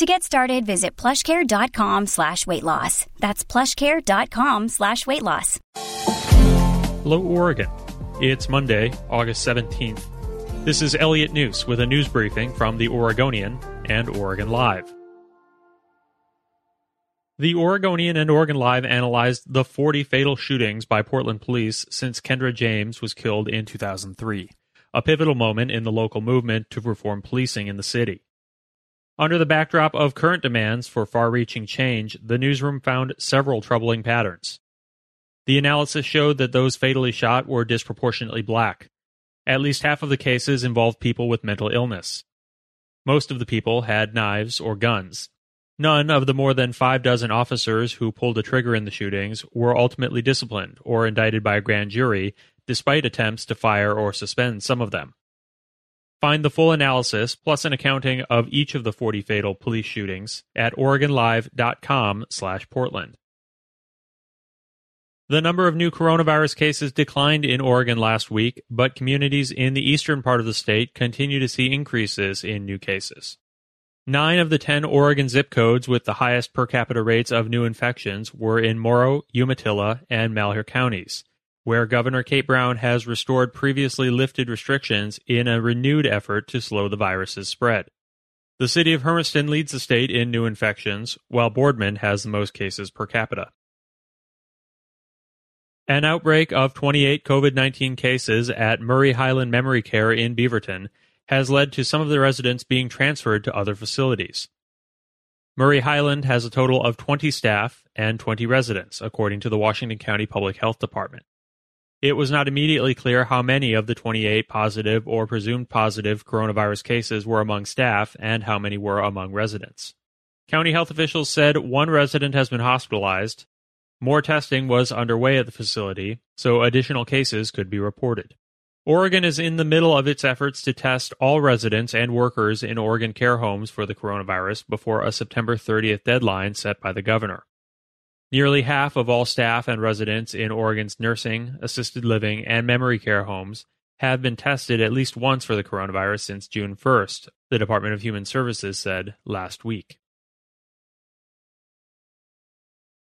To get started, visit plushcare.com slash weight loss. That's plushcare.com slash weight loss. Hello, Oregon. It's Monday, August 17th. This is Elliot Njus with a news briefing from the Oregonian and Oregon Live. The Oregonian and Oregon Live analyzed the 40 fatal shootings by Portland police since Kendra James was killed in 2003, a pivotal moment in the local movement to reform policing in the city. Under the backdrop of current demands for far reaching change, the newsroom found several troubling patterns. The analysis showed that those fatally shot were disproportionately black. At least half of the cases involved people with mental illness. Most of the people had knives or guns. None of the more than five dozen officers who pulled the trigger in the shootings were ultimately disciplined or indicted by a grand jury, despite attempts to fire or suspend some of them. Find the full analysis plus an accounting of each of the 40 fatal police shootings at oregonlive.com/portland. The number of new coronavirus cases declined in Oregon last week, but communities in the eastern part of the state continue to see increases in new cases. Nine of the 10 Oregon zip codes with the highest per capita rates of new infections were in Morrow, Umatilla, and Malheur counties, where Governor Kate Brown has restored previously lifted restrictions in a renewed effort to slow the virus's spread. The city of Hermiston leads the state in new infections, while Boardman has the most cases per capita. An outbreak of 28 COVID 19 cases at Murray Highland Memory Care in Beaverton has led to some of the residents being transferred to other facilities. Murray Highland has a total of 20 staff and 20 residents, according to the Washington County Public Health Department. It was not immediately clear how many of the 28 positive or presumed positive coronavirus cases were among staff and how many were among residents. County health officials said one resident has been hospitalized. More testing was underway at the facility, so additional cases could be reported. Oregon is in the middle of its efforts to test all residents and workers in Oregon care homes for the coronavirus before a September 30th deadline set by the governor. Nearly half of all staff and residents in Oregon's nursing, assisted living, and memory care homes have been tested at least once for the coronavirus since June 1st, the Department of Human Services said last week.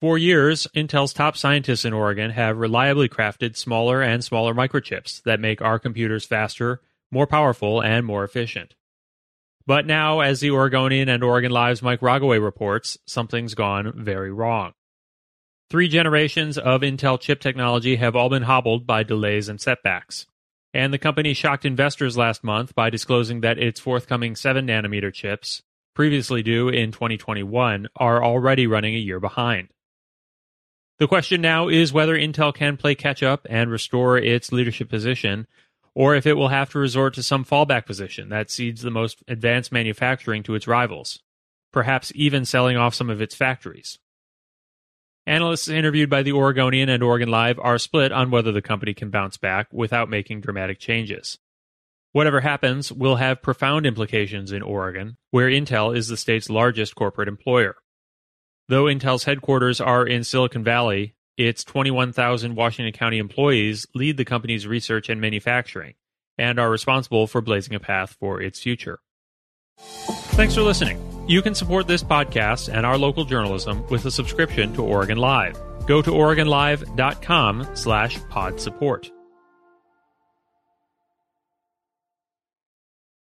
For years, Intel's top scientists in Oregon have reliably crafted smaller and smaller microchips that make our computers faster, more powerful, and more efficient. But now, as the Oregonian and Oregon Live's Mike Rogoway reports, something's gone very wrong. Three generations of Intel chip technology have all been hobbled by delays and setbacks. And the company shocked investors last month by disclosing that its forthcoming 7 nanometer chips, previously due in 2021, are already running a year behind. The question now is whether Intel can play catch up and restore its leadership position, or if it will have to resort to some fallback position that cedes the most advanced manufacturing to its rivals, perhaps even selling off some of its factories. Analysts interviewed by the Oregonian and Oregon Live are split on whether the company can bounce back without making dramatic changes. Whatever happens will have profound implications in Oregon, where Intel is the state's largest corporate employer. Though Intel's headquarters are in Silicon Valley, its 21,000 Washington County employees lead the company's research and manufacturing and are responsible for blazing a path for its future. Thanks for listening. You can support this podcast and our local journalism with a subscription to Oregon Live. Go to OregonLive.com slash pod support.